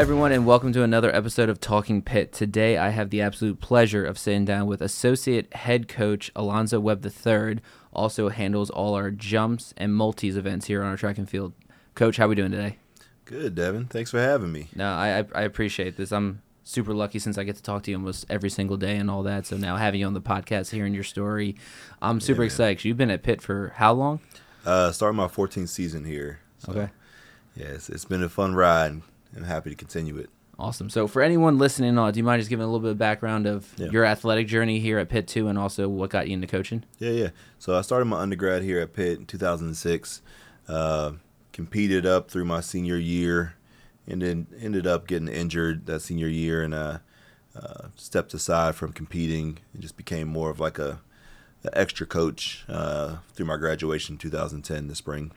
Everyone, and welcome to another episode of Talking Pitt. Today, I have the absolute pleasure of sitting down with Associate Head Coach Alonzo Webb III. Also handles all our jumps and multis events here on our track and field. Coach, how are we doing today? Good, Devin. Thanks for having me. No, I, I appreciate this. I'm super lucky since I get to talk to you almost every single day and all that. So now having you on the podcast, hearing your story, I'm super yeah, excited. You've been at Pitt for how long? Uh, starting my 14th season here. So, okay. Yes, it's been a fun ride. I'm happy to continue it. Awesome. So for anyone listening on, do you mind just giving a little bit of background of yeah. your athletic journey here at Pitt too, and also what got you into coaching? Yeah, yeah. So I started my undergrad here at Pitt in 2006. Uh, competed up through my senior year, and then ended up getting injured that senior year, and uh, uh, stepped aside from competing and just became more of like a, a extra coach uh, through my graduation in 2010 this spring.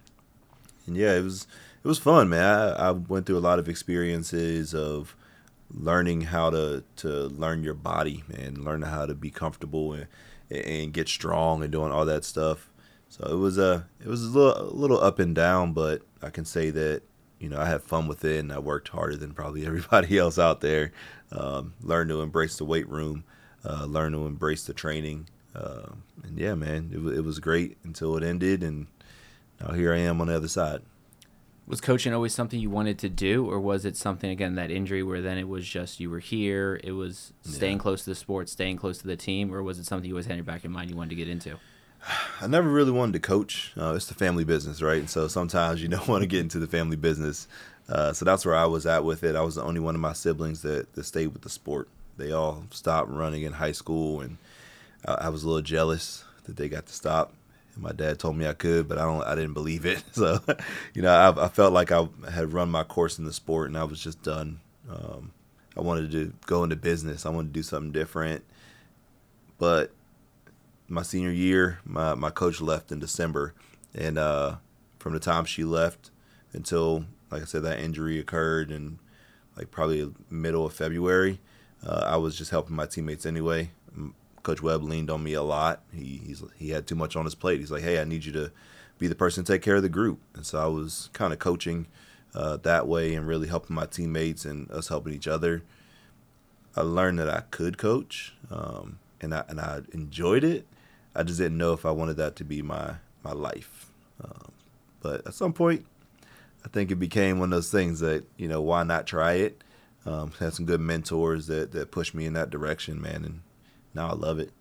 And yeah, it was it was fun, man. I, I went through a lot of experiences of learning how to to learn your body and learn how to be comfortable and and get strong and doing all that stuff. So it was a it was a little a little up and down, but I can say that you know I had fun with it and I worked harder than probably everybody else out there. Um, learned to embrace the weight room, uh, to embrace the training, uh, and yeah, man, it, it was great until it ended, and now here I am on the other side was coaching always something you wanted to do or was it something again that injury where then it was just you were here it was staying yeah. close to the sport staying close to the team or was it something you always had in your back of mind you wanted to get into? I never really wanted to coach. Uh, it's the family business right? And so sometimes you don't want to get into the family business. Uh, so that's where i was at with it. I was the only one of my siblings that, that stayed with the sport. They all stopped running in high school and I, I was a little jealous that they got to stop my dad told me I could, but I don't. I didn't believe it. So, you know, I, I felt like I had run my course in the sport, and I was just done. Um, I wanted to go into business. I wanted to do something different. But my senior year, my my coach left in December, and uh, from the time she left until, like I said, that injury occurred, and like probably middle of February, uh, I was just helping my teammates anyway. Coach Webb leaned on me a lot. He he had too much on his plate. He's like, hey, I need you to be the person to take care of the group. And so I was kind of coaching uh, that way and really helping my teammates and us helping each other. I learned that I could coach, um, and I and I enjoyed it. I just didn't know if I wanted that to be my my life. Um, but at some point, I think it became one of those things that you know why not try it. Um, had some good mentors that that pushed me in that direction, man, and now I love it.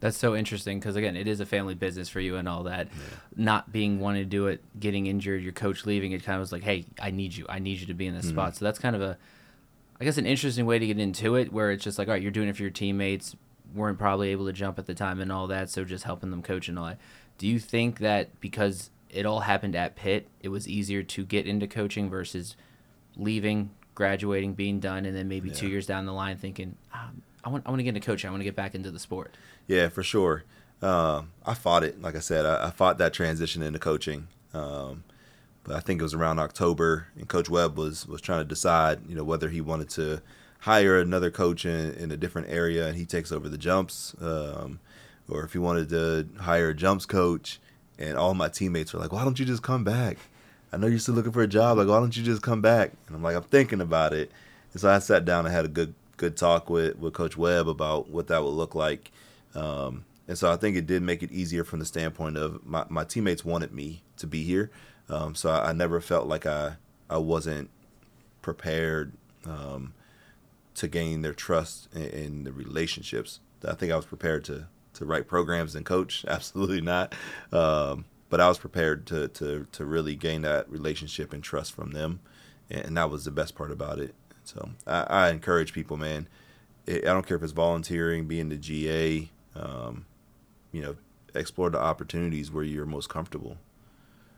That's so interesting because again, it is a family business for you and all that. Yeah. Not being wanting to do it, getting injured, your coach leaving, it kind of was like, hey, I need you. I need you to be in this mm-hmm. spot. So that's kind of a, I guess, an interesting way to get into it, where it's just like, all right, you're doing it for your teammates. weren't probably able to jump at the time and all that, so just helping them coach and all that. Do you think that because it all happened at Pitt, it was easier to get into coaching versus leaving, graduating, being done, and then maybe yeah. two years down the line thinking, um, I want I want to get into coaching. I want to get back into the sport. Yeah, for sure. Um, I fought it. Like I said, I, I fought that transition into coaching. Um, but I think it was around October, and Coach Webb was was trying to decide, you know, whether he wanted to hire another coach in, in a different area and he takes over the jumps, um, or if he wanted to hire a jumps coach. And all my teammates were like, "Why don't you just come back? I know you're still looking for a job. Like, why don't you just come back?" And I'm like, "I'm thinking about it." And so I sat down and had a good good talk with, with Coach Webb about what that would look like. Um, and so I think it did make it easier from the standpoint of my, my teammates wanted me to be here. Um, so I, I, never felt like I, I wasn't prepared um, to gain their trust in, in, the relationships. I think I was prepared to, to write programs and coach. Absolutely not. Um, but I was prepared to, to, to really gain that relationship and trust from them. And that was the best part about it. So I, I encourage people, man. I don't care if it's volunteering, being the GA, um, you know, explore the opportunities where you're most comfortable.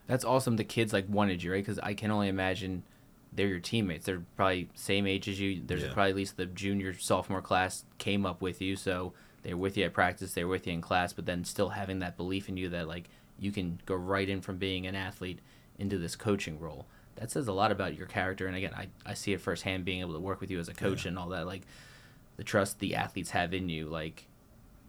That's awesome. The kids like wanted you, right? Because I can only imagine they're your teammates. They're probably same age as you. There's yeah. probably at least the junior sophomore class came up with you, so they're with you at practice. They're with you in class, but then still having that belief in you that like you can go right in from being an athlete into this coaching role that says a lot about your character. And again, I, I see it firsthand being able to work with you as a coach yeah. and all that. Like the trust the athletes have in you, like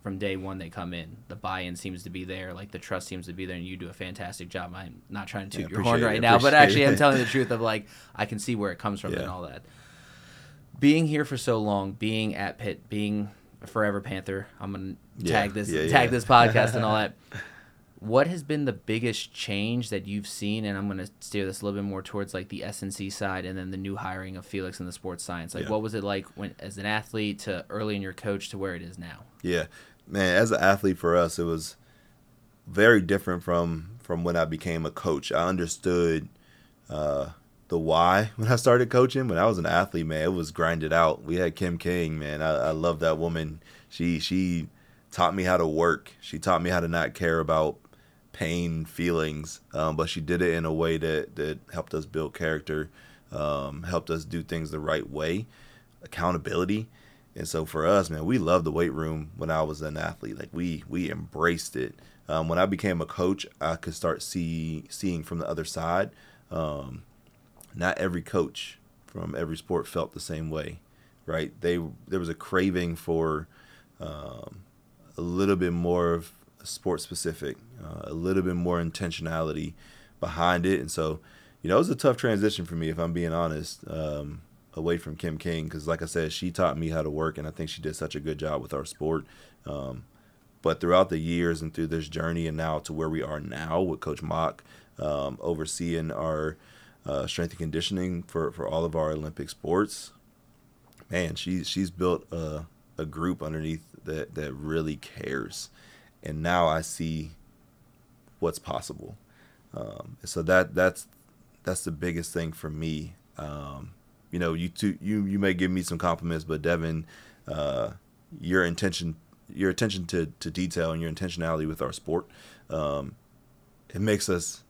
from day one they come in, the buy-in seems to be there. Like the trust seems to be there, and you do a fantastic job. I'm not trying to toot yeah, your horn right now, but actually, I'm telling the truth of like I can see where it comes from yeah. and all that. being here for so long, being at Pitt, being a forever Panther. I'm gonna tag this tag this podcast and all that. What has been the biggest change that you've seen? And I'm gonna steer this a little bit more towards like the S&C side, and then the new hiring of Felix in the sports science. Like, Yeah. what was it like when as an athlete to early in your coach to where it is now? Yeah, man. As an athlete, for us, it was very different from from when I became a coach. I understood uh, the why when I started coaching. When I was an athlete, man, it was grinded out. We had Kim King, man. I, I love that woman. She she taught me how to work. She taught me how to not care about pain feelings, um, but she did it in a way that that helped us build character, um, helped us do things the right way, accountability. And so for us, man, we loved the weight room when I was an athlete. Like we we embraced it. Um, when I became a coach, I could start see seeing from the other side. Um, not every coach from every sport felt the same way, right? They there was a craving for um, a little bit more of sport specific, uh, a little bit more intentionality behind it, and so you know it was a tough transition for me if I'm being honest. Um, away from Kim King because, like I said, she taught me how to work, and I think she did such a good job with our sport. Um, but throughout the years and through this journey, and now to where we are now with Coach Mock um, overseeing our uh, strength and conditioning for, for all of our Olympic sports, man, she she's built a, a group underneath that that really cares, and now I see what's possible. Um, so that that's that's the biggest thing for me. Um, you know, you you you may give me some compliments, but Devin, uh, your intention, your attention to, to detail and your intentionality with our sport, um, it makes us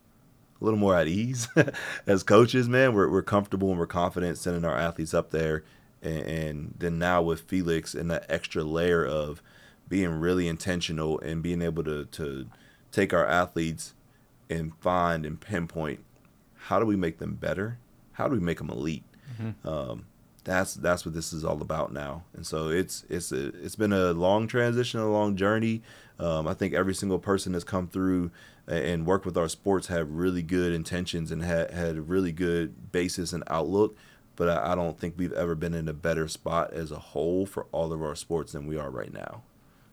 a little more at ease as coaches. Man, we're we're comfortable and we're confident sending our athletes up there, and, and then now with Felix and that extra layer of being really intentional and being able to to take our athletes and find and pinpoint how do we make them better, how do we make them elite um, that's that's what this is all about now. And so it's it's a, it's been a long transition, a long journey. Um, I think every single person that's come through and worked with our sports have really good intentions and had had a really good basis and outlook. But I, I don't think we've ever been in a better spot as a whole for all of our sports than we are right now.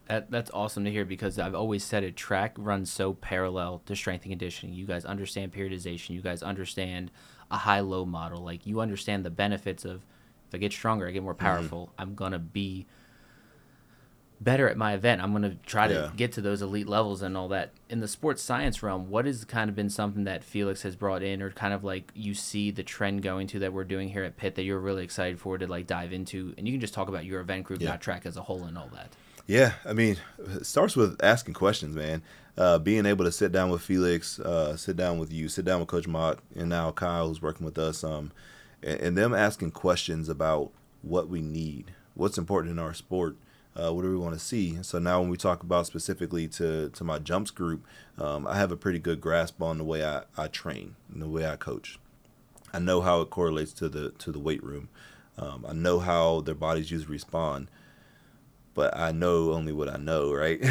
That that's awesome to hear because I've always said it. Track runs so parallel to strength and conditioning. You guys understand periodization. You guys understand a high low model. Like you understand the benefits of if I get stronger, I get more mm-hmm. powerful. I'm gonna be better at my event. I'm gonna try to Yeah. get to those elite levels and all that. In the sports science realm, what has kind of been something that Felix has brought in, or kind of like you see the trend going to that we're doing here at Pitt that you're really excited for to like dive into, and you can just talk about your event group, Yeah. not track as a whole, and all that. Yeah, I mean, it starts with asking questions, man. Uh, being able to sit down with Felix, uh, sit down with you, sit down with Coach Mock, and now Kyle, who's working with us, um, and, and them asking questions about what we need, what's important in our sport, uh, what do we want to see. So now, when we talk about specifically to to my jumps group, um, I have a pretty good grasp on the way I, I train and the way I coach. I know how it correlates to the to the weight room. Um, I know how their bodies usually respond but I know only what I know, right?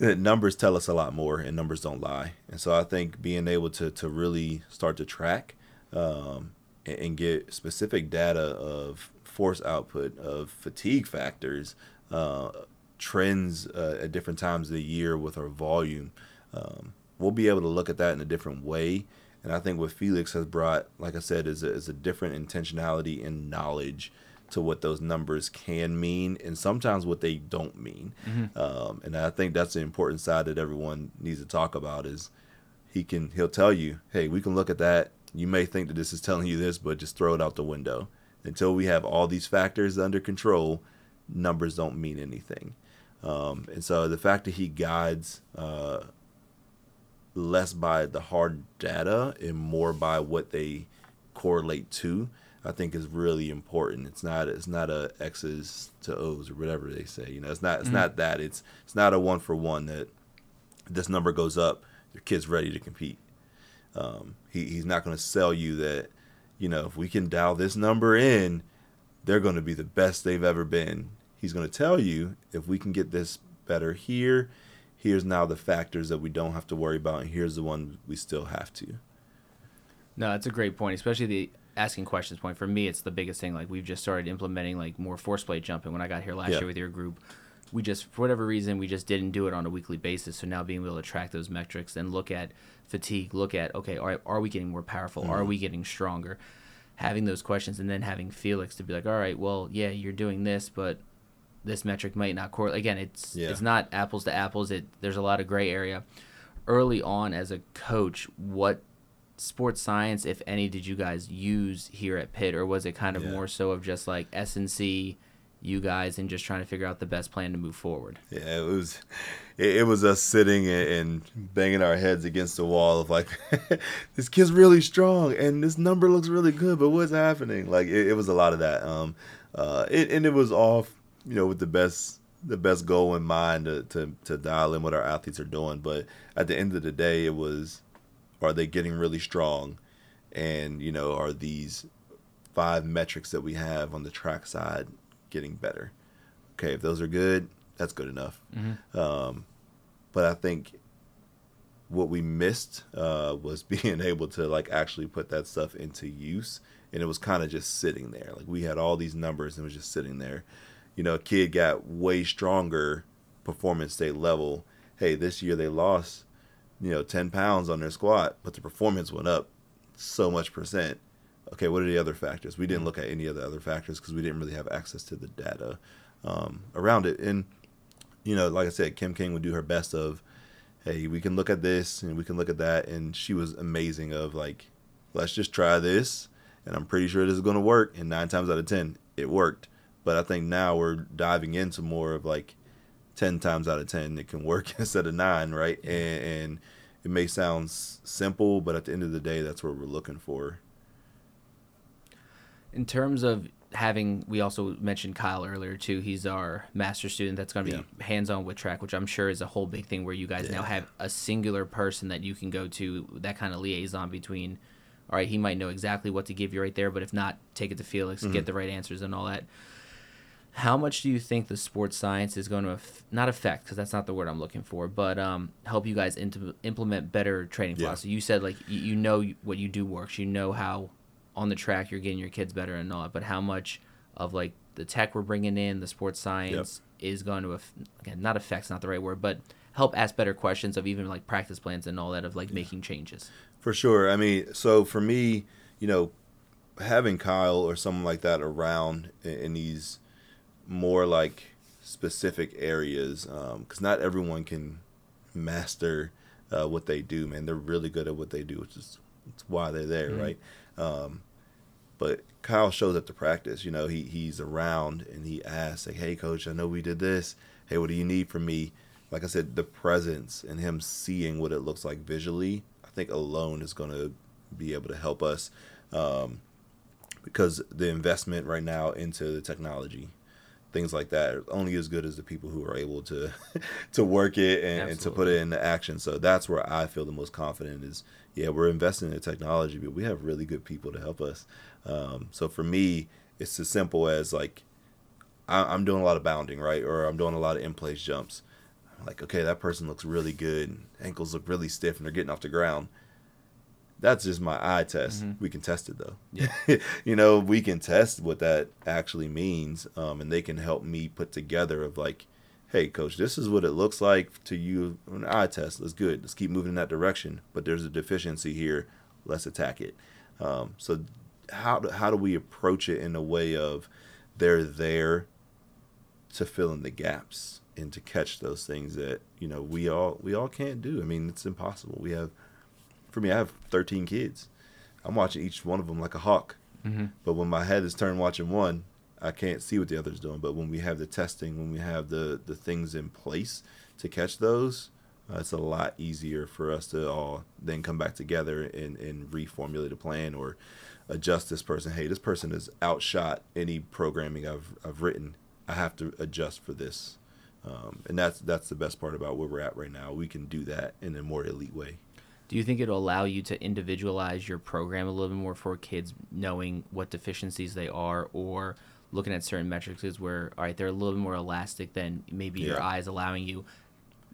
numbers tell us a lot more, and numbers don't lie. And so I think being able to to really start to track um, and, and get specific data of force output, of fatigue factors, uh, trends uh, at different times of the year with our volume, um, we'll be able to look at that in a different way. And I think what Felix has brought, like I said, is a, is a different intentionality and knowledge to what those numbers can mean and sometimes what they don't mean. Um, and I think that's the important side that everyone needs to talk about is he can he'll tell you, hey, we can look at that. You may think that this is telling you this, but just throw it out the window. Until we have all these factors under control, numbers don't mean anything. Um, and so the fact that he guides uh, less by the hard data and more by what they correlate to, I think is really important. It's not it's not a X's to O's or whatever they say. You know, it's not it's not that. It's it's not a one for one that this number goes up, your kid's ready to compete. Um, he, he's not going to sell you that, you know, if we can dial this number in, they're going to be the best they've ever been. He's going to tell you if we can get this better here, here's now the factors that we don't have to worry about, and here's the one we still have to. No, that's a great point, especially the asking questions point for me, it's the biggest thing. Like we've just started implementing like more force plate jumping. When I got here last Yeah. year with your group, we just for whatever reason we just didn't do it on a weekly basis. So now being able to track those metrics and look at fatigue, look at okay, all right, are we getting more powerful? Are mm-hmm. we getting stronger? Having those questions and then having Felix to be like, all right, well, yeah, you're doing this, but this metric might not correlate. Again, it's Yeah. it's not apples to apples. It there's a lot of gray area. Early on as a coach, what sports science, if any, did you guys use here at Pitt, or was it kind of Yeah. more so of just like S&C, you guys, and just trying to figure out the best plan to move forward? Yeah, it was it, it was us sitting and, banging our heads against the wall of like this kid's really strong and this number looks really good, but what's happening? Like it, it was a lot of that. Um, uh, it, and it was all you know with the best the best goal in mind to, to to dial in what our athletes are doing. But at the end of the day, it was are they getting really strong, and you know are these five metrics that we have on the track side getting better? Okay, if those are good, that's good enough. Um, but I think what we missed uh, was being able to like actually put that stuff into use, and it was kind of just sitting there. Like we had all these numbers, and it was just sitting there. You know, a kid got way stronger performance state level. Hey, this year they lost, you know, ten pounds on their squat, but the performance went up so much percent. Okay, what are the other factors? We didn't look at any of the other factors because we didn't really have access to the data um, around it. And you know, like I said, Kim King would do her best of, hey, we can look at this and we can look at that, and she was amazing. Of like, let's just try this, and I'm pretty sure this is going to work. And nine times out of ten, it worked. But I think now we're diving into more of like, ten times out of ten, it can work instead of nine, right? And, and it may sound simple, but at the end of the day, that's what we're looking for. In terms of having, we also mentioned Kyle earlier too. He's our master student that's going to be hands on with track, which I'm sure is a whole big thing where you guys now have a singular person that you can go to, that kind of liaison between. All right, he might know exactly what to give you right there, but if not, take it to Felix, Mm-hmm. get the right answers and all that. How much do you think the sports science is going to aff- not affect because that's not the word I'm looking for, but um, help you guys into, implement better training Yeah. philosophy? You said like you, you know what you do works, you know how on the track you're getting your kids better and all that, but how much of like the tech we're bringing in, the sports science is going to aff- again not affect's not the right word, but help ask better questions of even like practice plans and all that of like making changes. For sure. I mean, so for me, you know, having Kyle or someone like that around in, in these more like specific areas, because not everyone can master uh, what they do. Man, they're really good at what they do, which is it's why they're there, Mhm. right? Um, but Kyle shows up to practice. You know, he he's around and he asks, like, "Hey, coach, I know we did this. Hey, what do you need from me?" Like I said, the presence and him seeing what it looks like visually, I think alone is going to be able to help us um, because the investment right now into the technology, things like that, are only as good as the people who are able to to work it and, and to put it into action. So that's where I feel the most confident is. Yeah, we're investing in the technology, but we have really good people to help us. Um, so for me, it's as simple as like I, I'm doing a lot of bounding, right, or I'm doing a lot of in place jumps. I'm like, okay, that person looks really good. Ankles look really stiff, and they're getting off the ground. That's just my eye test. Mhm. We can test it though. Yeah. you know, we can test what that actually means, um, and they can help me put together of like, hey, coach, this is what it looks like to you. An eye test. Let's good. Let's keep moving in that direction. But there's a deficiency here. Let's attack it. Um, so how do, how do we approach it in a way of they're there to fill in the gaps and to catch those things that you know we all we all can't do. I mean, it's impossible. We have, for me, I have 13 kids. I'm watching each one of them like a hawk. Mm-hmm. But when my head is turned watching one, I can't see what the other's doing. But when we have the testing, when we have the the things in place to catch those, uh, it's a lot easier for us to all then come back together and, and reformulate a plan or adjust this person. Hey, this person has outshot any programming I've I've written. I have to adjust for this, um, and that's that's the best part about where we're at right now. We can do that in a more elite way. Do you think it'll allow you to individualize your program a little bit more for kids, knowing what deficiencies they are, or looking at certain metrics is where all right they're a little bit more elastic than maybe your eyes allowing you?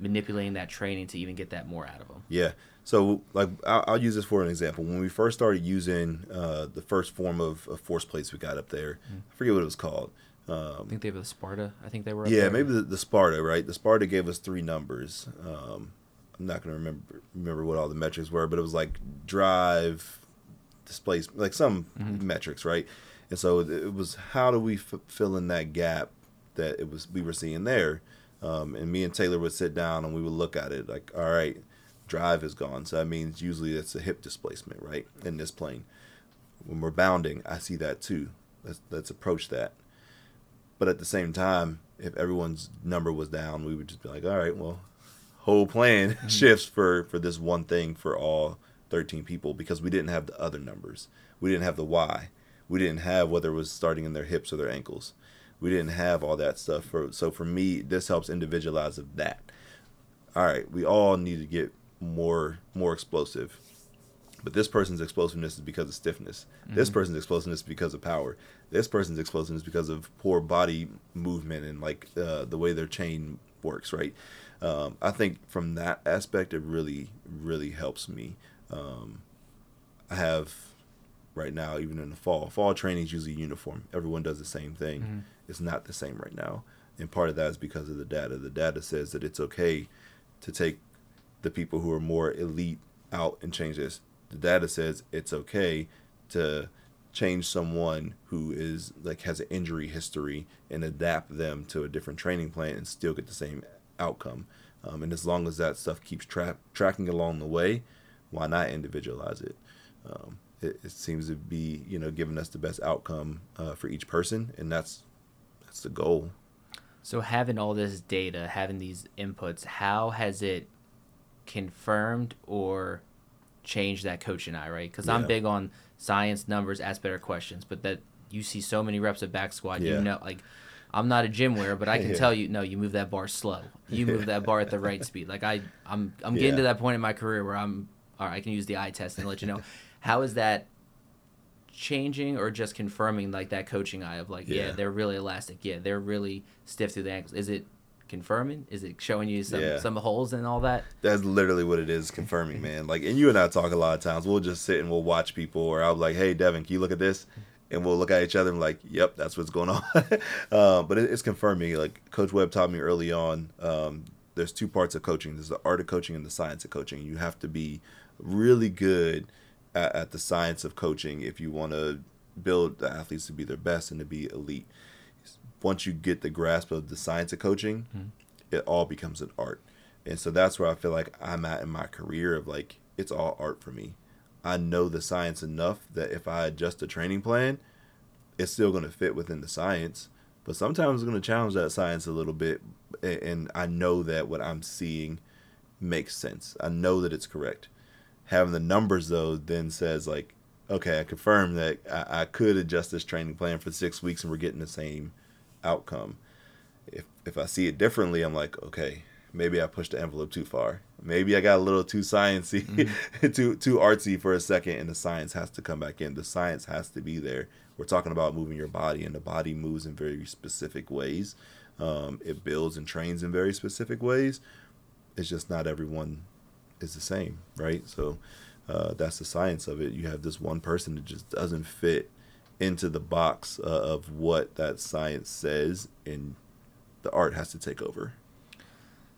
manipulating that training to even get that more out of them. Yeah. So, like, I'll, I'll use this for an example. When we first started using uh, the first form of, of, force plates we got up there, mm. I forget what it was called. Um, I think they have the Sparta. I think they were. yeah, there. maybe the, the, Sparta, right? The Sparta gave us three numbers. Um, I'm not gonna remember remember what all the metrics were, but it was like drive, displacement, like some mm-hmm. metrics, right? And so it was how do we f- fill in that gap that it was we were seeing there, um, and me and Taylor would sit down and we would look at it like, all right, drive is gone, so that means usually it's a hip displacement, right, in this plane. When we're bounding, I see that too. Let's let's approach that. But at the same time, if everyone's number was down, we would just be like, all right, well, whole plan mm-hmm. shifts for for this one thing for all 13 people because we didn't have the other numbers. We didn't have the why. We didn't have whether it was starting in their hips or their ankles. We didn't have all that stuff. For so for me, this helps individualize of that. All right, we all need to get more more explosive. But this person's explosiveness is because of stiffness. Mm-hmm. This person's explosiveness is because of power. This person's explosiveness is because of poor body movement and like uh, the way their chain works, right? um, I think from that aspect, it really, really helps me. Um, I have right now, even in the fall, fall training is usually uniform. Everyone does the same thing. Mm-hmm. It's not the same right now. And part of that is because of the data. The data says that it's okay to take the people who are more elite out and change this. The data says it's okay to change someone who is like has an injury history and adapt them to a different training plan and still get the same outcome. Um, and as long as that stuff keeps tra- tracking along the way, why not individualize it? Um, it? it? seems to be, you know, giving us the best outcome uh, for each person, and that's that's the goal. So having all this data, having these inputs, how has it confirmed or changed that coaching eye, right? Because yeah. I'm big on science, numbers, ask better questions, but that you see so many reps of back squat, yeah. you know, like I'm not a GymAware, but I can yeah. tell you, no, you move that bar slow. You move that bar at the right speed. Like I, I'm, I'm getting yeah. to that point in my career where I'm, all right, I can use the eye test and let you know. How is that changing or just confirming like that coaching eye of like, yeah, yeah they're really elastic. Yeah, they're really stiff through the ankles. Is it confirming? Is it showing you some yeah. some holes and all that? That's literally what it is, confirming, man. Like, and you and I talk a lot of times. We'll just sit and we'll watch people, or I'll be like, "Hey, Devin, can you look at this?" and we'll look at each other and like, yep, that's what's going on. uh, but it, it's confirming. Like Coach Webb taught me early on, um, there's two parts of coaching. There's the art of coaching and the science of coaching. You have to be really good at, at the science of coaching if you want to build the athletes to be their best and to be elite. Once you get the grasp of the science of coaching, mm-hmm. it all becomes an art. And so that's where I feel like I'm at in my career of like it's all art for me. I know the science enough that if I adjust a training plan, it's still going to fit within the science. But sometimes I'm going to challenge that science a little bit, and I know that what I'm seeing makes sense. I know that it's correct. Having the numbers though then says like, okay, I confirm that I, I could adjust this training plan for six weeks and we're getting the same outcome. If if I see it differently, I'm like, okay, maybe I pushed the envelope too far. Maybe I got a little too sciencey, mm-hmm. too too artsy for a second, and the science has to come back in. The science has to be there. We're talking about moving your body, and the body moves in very specific ways. Um, it builds and trains in very specific ways. It's just not everyone is the same, right? So uh, that's the science of it. You have this one person that just doesn't fit into the box uh, of what that science says, and the art has to take over.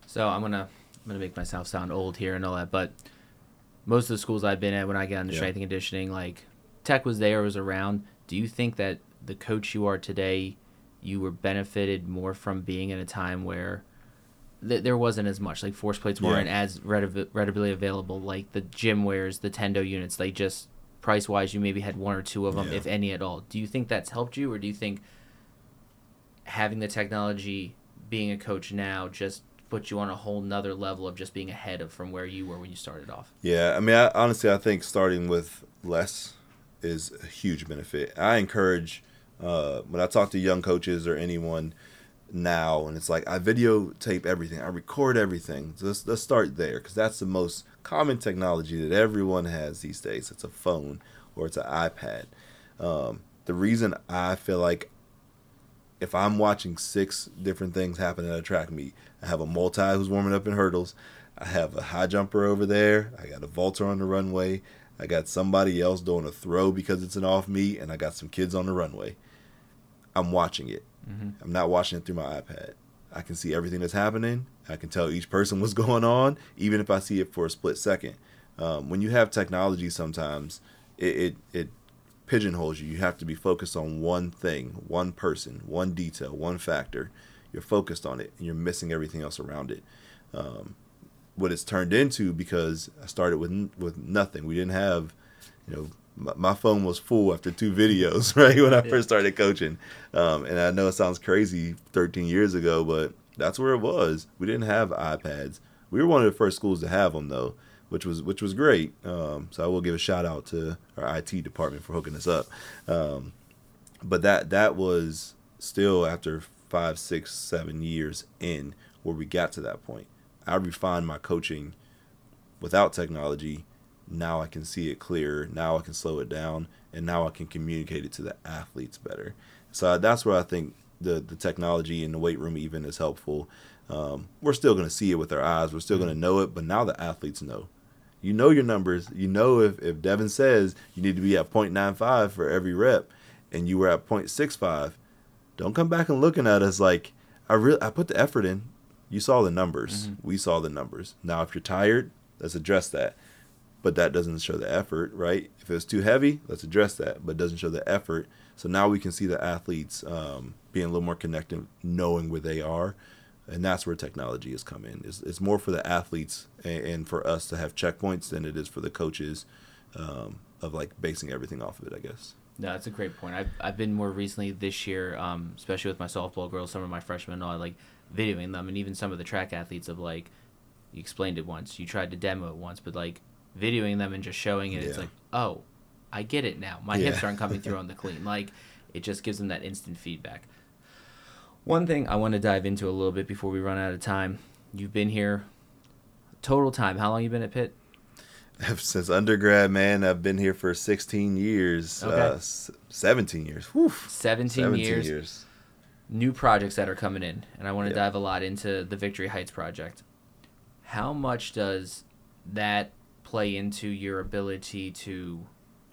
So I'm gonna I'm gonna make myself sound old here and all that, but most of the schools I've been at when I got into yeah. strength and conditioning, like tech was there, was around. Do you think that the coach you are today, you were benefited more from being in a time where th- there wasn't as much like force plates weren't yeah. as readily available, like the GymAwares, the Tendo units, they just price wise, you maybe had one or two of them, yeah. if any at all. Do you think that's helped you, or do you think having the technology, being a coach now, just put you on a whole nother level of just being ahead of from where you were when you started off. Yeah, I mean, I, honestly, I think starting with less is a huge benefit. I encourage uh, when I talk to young coaches or anyone now, and it's like I videotape everything, I record everything. So let's, let's start there because that's the most common technology that everyone has these days. It's a phone or it's an iPad. Um, the reason I feel like if I'm watching six different things happen at a track meet, I have a multi who's warming up in hurdles. I have a high jumper over there. I got a vaulter on the runway. I got somebody else doing a throw because it's an off meet, and I got some kids on the runway. I'm watching it. Mm-hmm. I'm not watching it through my iPad. I can see everything that's happening. I can tell each person what's going on, even if I see it for a split second. Um, when you have technology, sometimes it, it, it pigeonholes you. You have to be focused on one thing, one person, one detail, one factor. You're focused on it, and you're missing everything else around it. Um, what it's turned into because I started with with nothing. We didn't have, you know, my, my phone was full after two videos, right when I yeah. first started coaching. Um, and I know it sounds crazy 13 years ago, but that's where it was. We didn't have iPads. We were one of the first schools to have them though, which was which was great. Um, so I will give a shout out to our IT department for hooking us up. Um, but that that was still after five, six, seven years in where we got to that point. I refined my coaching without technology. Now I can see it clearer. Now I can slow it down, and now I can communicate it to the athletes better. So that's where I think the the technology in the weight room even is helpful. Um, we're still going to see it with our eyes. We're still going to know it, but now the athletes know. You know your numbers. You know if, if Devin says you need to be at 0.95 for every rep and you were at 0.65, don't come back and looking at us like I really I put the effort in. You saw the numbers. Mm-hmm. We saw the numbers. Now, if you're tired, let's address that. But that doesn't show the effort, right? If it's too heavy, let's address that. But doesn't show the effort. So now we can see the athletes um, being a little more connected, knowing where they are, and that's where technology has come in. It's, it's more for the athletes and, and, for us to have checkpoints than it is for the coaches um, of like basing everything off of it. I guess. No, that's a great point. I've, I've been more recently this year, um, especially with my softball girls, some of my freshmen and all, like videoing them, and even some of the track athletes of like, you explained it once, you tried to demo it once, but like videoing them and just showing it, yeah. it's like, oh, I get it now. My yeah. hips aren't coming through on the clean. Like, it just gives them that instant feedback. One thing I want to dive into a little bit before we run out of time. You've been here total time. How long you been at Pitt? Since undergrad, man, I've been here for 16 years. Okay. Uh, 17 years. Whew. 17, 17 years. years new projects that are coming in, and I want to dive a lot into the Victory Heights project. How much does that play into your ability to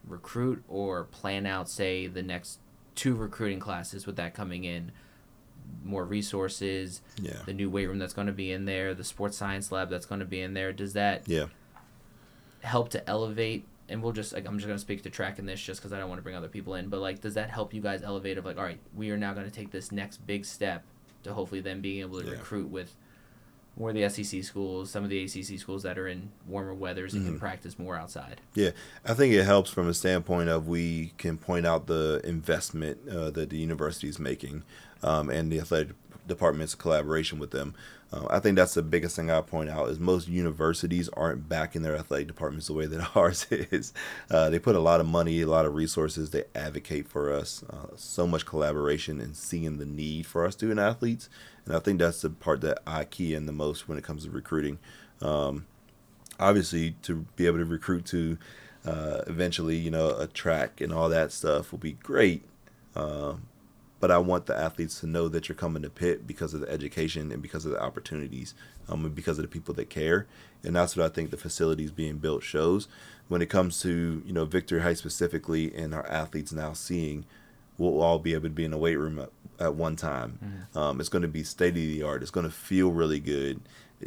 recruit or plan out, say, the next two recruiting classes with that coming in? More resources, yeah. the new weight room that's going to be in there, the sports science lab that's going to be in there. Does that yeah. help to elevate and we'll just like I'm just gonna speak to track in this just because I don't want to bring other people in. But like, does that help you guys elevate of like, all right, we are now gonna take this next big step to hopefully then being able to yeah. recruit with more of the SEC schools, some of the ACC schools that are in warmer weathers and mm-hmm. can practice more outside. Yeah, I think it helps from a standpoint of we can point out the investment uh, that the university is making um, and the athletic department's collaboration with them. Uh, I think that's the biggest thing I point out is most universities aren't backing their athletic departments the way that ours is. Uh, they put a lot of money, a lot of resources. They advocate for us. Uh, so much collaboration and seeing the need for us student athletes, and I think that's the part that I key in the most when it comes to recruiting. Um, obviously, to be able to recruit to uh, eventually, you know, a track and all that stuff will be great. Uh, but I want the athletes to know that you're coming to Pitt because of the education and because of the opportunities, um, and because of the people that care. And that's what I think the facilities being built shows. When it comes to you know Victory Heights specifically, and our athletes now seeing, we'll all be able to be in a weight room at, at one time. Mm-hmm. Um, it's going to be state of the art. It's going to feel really good.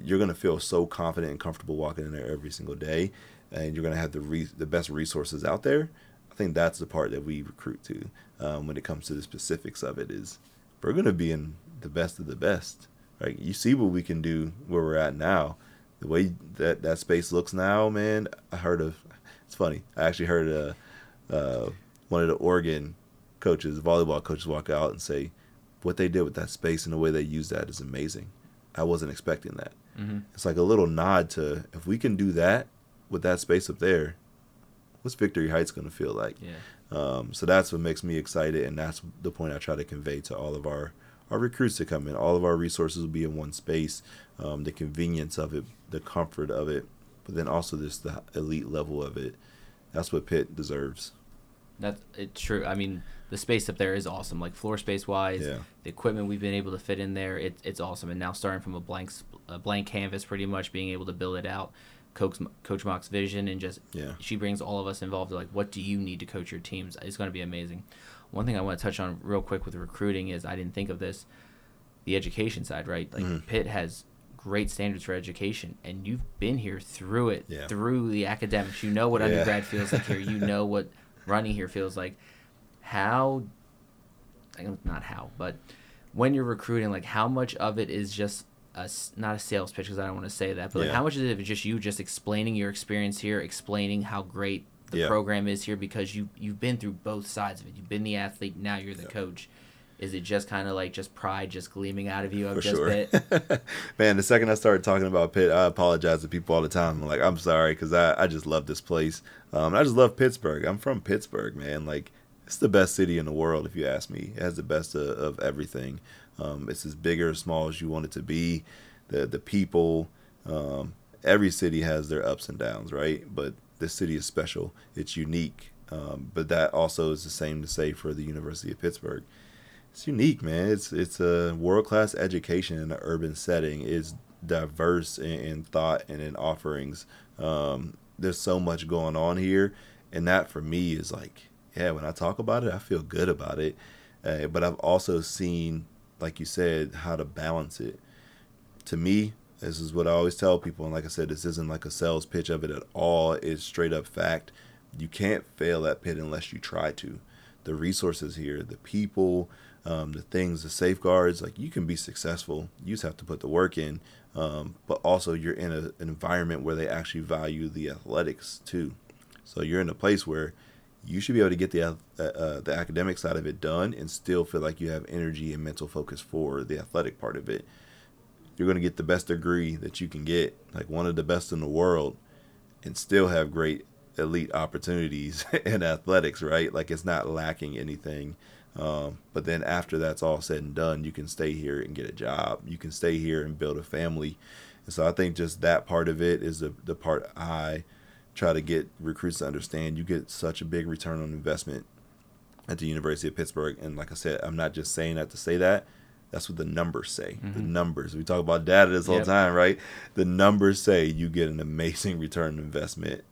You're going to feel so confident and comfortable walking in there every single day, and you're going to have the re- the best resources out there. I think that's the part that we recruit to um, when it comes to the specifics of it is we're going to be in the best of the best. Right? You see what we can do where we're at now. The way that that space looks now, man. I heard of. It's funny. I actually heard uh, uh, one of the Oregon coaches, volleyball coaches, walk out and say, "What they did with that space and the way they used that is amazing." I wasn't expecting that. Mm-hmm. It's like a little nod to if we can do that with that space up there, what's Victory Heights going to feel like? Yeah. Um, so that's what makes me excited, and that's the point I try to convey to all of our our recruits to come in. All of our resources will be in one space. Um, the convenience of it, the comfort of it, but then also just the elite level of it. That's what Pitt deserves. That's it's true. I mean, the space up there is awesome. Like floor space wise, yeah. the equipment we've been able to fit in there, it, it's awesome. And now starting from a blank a blank canvas, pretty much being able to build it out. Coach, coach Mock's vision and just yeah. she brings all of us involved. Like, what do you need to coach your teams? It's going to be amazing. One thing I want to touch on real quick with recruiting is I didn't think of this, the education side, right? Like mm-hmm. Pitt has great standards for education, and you've been here through it, yeah. through the academics. You know what yeah. undergrad feels like here. You know what running here feels like how not how but when you're recruiting like how much of it is just a, not a sales pitch because i don't want to say that but yeah. how much is it just you just explaining your experience here explaining how great the yeah. program is here because you you've been through both sides of it you've been the athlete now you're the yeah. coach is it just kind of like just pride just gleaming out of you of For just sure. Man, the second I started talking about Pitt, I apologize to people all the time. I'm like, I'm sorry because I, I just love this place. Um, I just love Pittsburgh. I'm from Pittsburgh, man. Like it's the best city in the world, if you ask me. It has the best of, of everything. Um, it's as big or small as you want it to be. The the people, um, every city has their ups and downs, right? But this city is special. It's unique. Um, but that also is the same to say for the University of Pittsburgh. It's unique, man. It's it's a world class education in an urban setting. It's diverse in, in thought and in offerings. Um, there's so much going on here, and that for me is like yeah, when I talk about it, I feel good about it. Uh, but I've also seen, like you said, how to balance it. To me, this is what I always tell people. And like I said, this isn't like a sales pitch of it at all. It's straight up fact. You can't fail at Pitt unless you try to. The resources here, the people, um, the things, the safeguards, like you can be successful. You just have to put the work in. Um, but also, you're in a, an environment where they actually value the athletics too. So you're in a place where you should be able to get the uh, uh, the academic side of it done and still feel like you have energy and mental focus for the athletic part of it. You're going to get the best degree that you can get, like one of the best in the world, and still have great elite opportunities in athletics, right? Like it's not lacking anything. Um, but then after that's all said and done, you can stay here and get a job. You can stay here and build a family. And so I think just that part of it is the, the part I try to get recruits to understand you get such a big return on investment at the University of Pittsburgh. And like I said, I'm not just saying that to say that. That's what the numbers say. Mm-hmm. The numbers. We talk about data this whole yep. time, right? The numbers say you get an amazing return on investment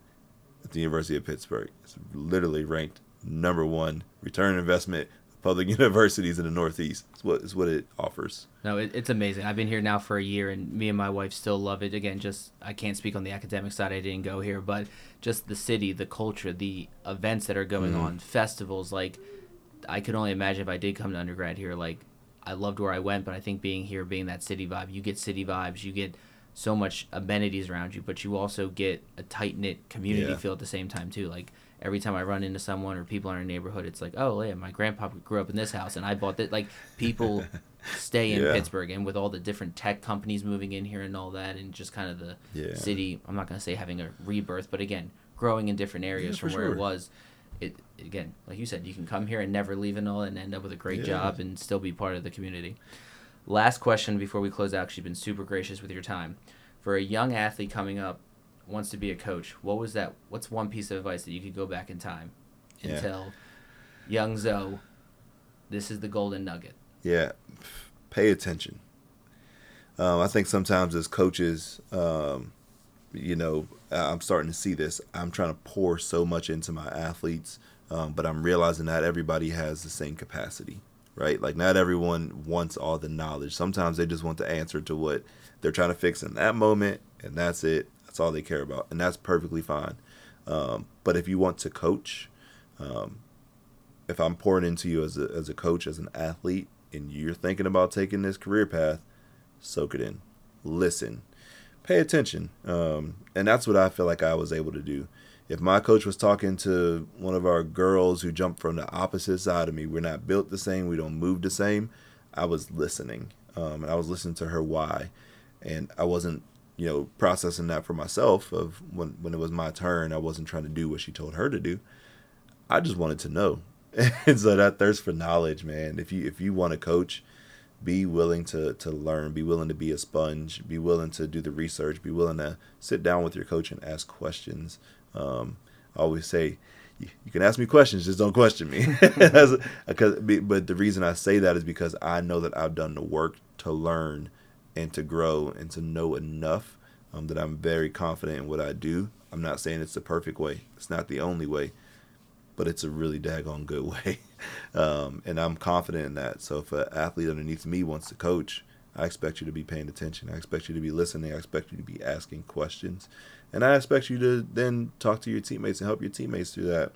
at the University of Pittsburgh. It's literally ranked number one return on investment public universities in the Northeast. It's what is what it offers. No, it, it's amazing. I've been here now for a year, and me and my wife still love it. Again, just I can't speak on the academic side. I didn't go here, but just the city, the culture, the events that are going mm-hmm. on, festivals. Like I could only imagine if I did come to undergrad here. Like I loved where I went, but I think being here, being that city vibe, you get city vibes. You get so much amenities around you, but you also get a tight knit community yeah. feel at the same time too. Like every time I run into someone or people in our neighborhood, it's like, oh yeah, my grandpa grew up in this house and I bought that. Like people stay in yeah. Pittsburgh, and with all the different tech companies moving in here and all that, and just kind of the yeah. city. I'm not gonna say having a rebirth, but again, growing in different areas yeah, from where sure. it was. It again, like you said, you can come here and never leave and all, and end up with a great job and still be part of the community. Last question before we close out. You've been super gracious with your time. For a young athlete coming up, wants to be a coach, what was that? What's one piece of advice that you could go back in time and yeah. tell young Zo, this is the golden nugget? Yeah, pay attention. Um, I think sometimes as coaches, um, you know, I'm starting to see this. I'm trying to pour so much into my athletes, um, but I'm realizing that everybody has the same capacity, right? Like, not everyone wants all the knowledge. Sometimes they just want the answer to what they're trying to fix in that moment, and that's it. That's all they care about, and that's perfectly fine. Um, but if you want to coach, um, if I'm pouring into you as a, as a coach, as an athlete, and you're thinking about taking this career path, soak it in, listen, pay attention, um, and that's what I feel like I was able to do. If my coach was talking to one of our girls who jumped from the opposite side of me, we're not built the same, we don't move the same. I was listening, um, and I was listening to her why, and I wasn't you know, processing that for myself of when when it was my turn, I wasn't trying to do what she told her to do. I just wanted to know. and so that thirst for knowledge, man. If you if you want to coach, be willing to to learn, be willing to be a sponge, be willing to do the research, be willing to sit down with your coach and ask questions. Um, I always say, you can ask me questions, just don't question me. because, but the reason I say that is because I know that I've done the work to learn and to grow and to know enough um, that I'm very confident in what I do. I'm not saying it's the perfect way. It's not the only way, but it's a really daggone good way. Um, and I'm confident in that. So if an athlete underneath me wants to coach, I expect you to be paying attention. I expect you to be listening. I expect you to be asking questions. And I expect you to then talk to your teammates and help your teammates through that.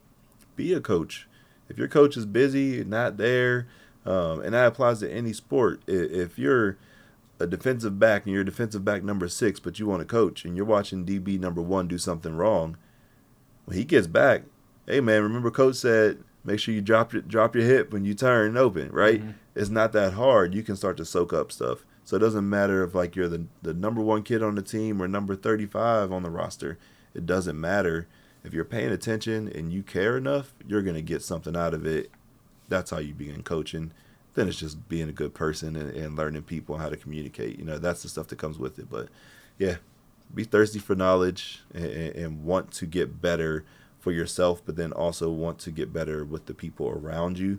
Be a coach. If your coach is busy, not there, um, and that applies to any sport. If you're a defensive back and you're a defensive back number six, but you want to coach and you're watching DB number one do something wrong, when he gets back, hey man, remember coach said make sure you drop your drop your hip when you turn open, right? Mm-hmm. It's not that hard. You can start to soak up stuff. So it doesn't matter if like you're the the number one kid on the team or number 35 on the roster. It doesn't matter. If you're paying attention and you care enough, you're gonna get something out of it. That's how you begin coaching. Then it's just being a good person and, and learning people how to communicate. You know, that's the stuff that comes with it. But yeah, be thirsty for knowledge and, and want to get better for yourself, but then also want to get better with the people around you,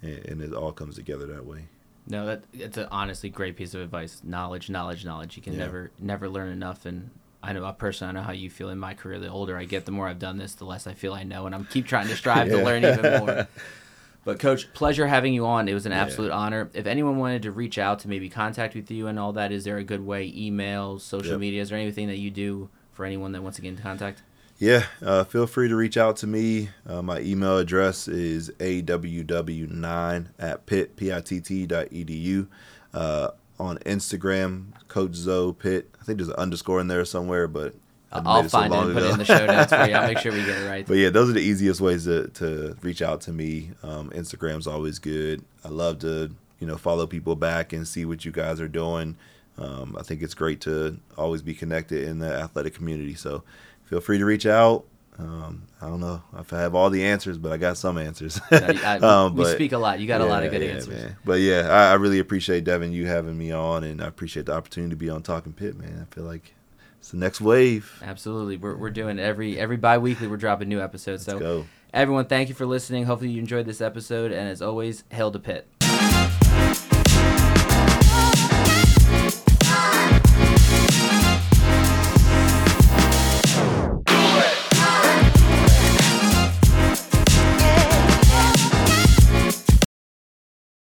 and, and it all comes together that way. No, that it's an honestly great piece of advice. Knowledge, knowledge, knowledge. You can yeah. never never learn enough. And I know personally, I know how you feel in my career. The older I get, the more I've done this, the less I feel I know, and I'm keep trying to strive yeah. to learn even more. But coach, pleasure having you on. It was an absolute yeah. honor. If anyone wanted to reach out to maybe contact with you and all that, is there a good way? Email, social yep. media, is there anything that you do for anyone that wants to get in contact? Yeah, uh, feel free to reach out to me. Uh, my email address is aww9 at pitt, P-I-T-T dot edu. Uh, on Instagram, Coach Zo Pitt. I think there's an underscore in there somewhere, but I'll find so it and put it in the show notes for you. I'll make sure we get it right. But yeah, those are the easiest ways to, to reach out to me. Um, Instagram's always good. I love to you know follow people back and see what you guys are doing. Um, I think it's great to always be connected in the athletic community. So feel free to reach out. Um, I don't know if I have all the answers, but I got some answers. I, um, we speak a lot. You got yeah, a lot of good yeah, answers. Man. But yeah, I, I, really appreciate Devin you having me on, and I appreciate the opportunity to be on Talking Pitt, man. I feel like it's the next wave. Absolutely, we're we're doing every every bi-weekly we're dropping new episodes. Let's so go. everyone, thank you for listening. Hopefully you enjoyed this episode, and as always, hail to Pitt.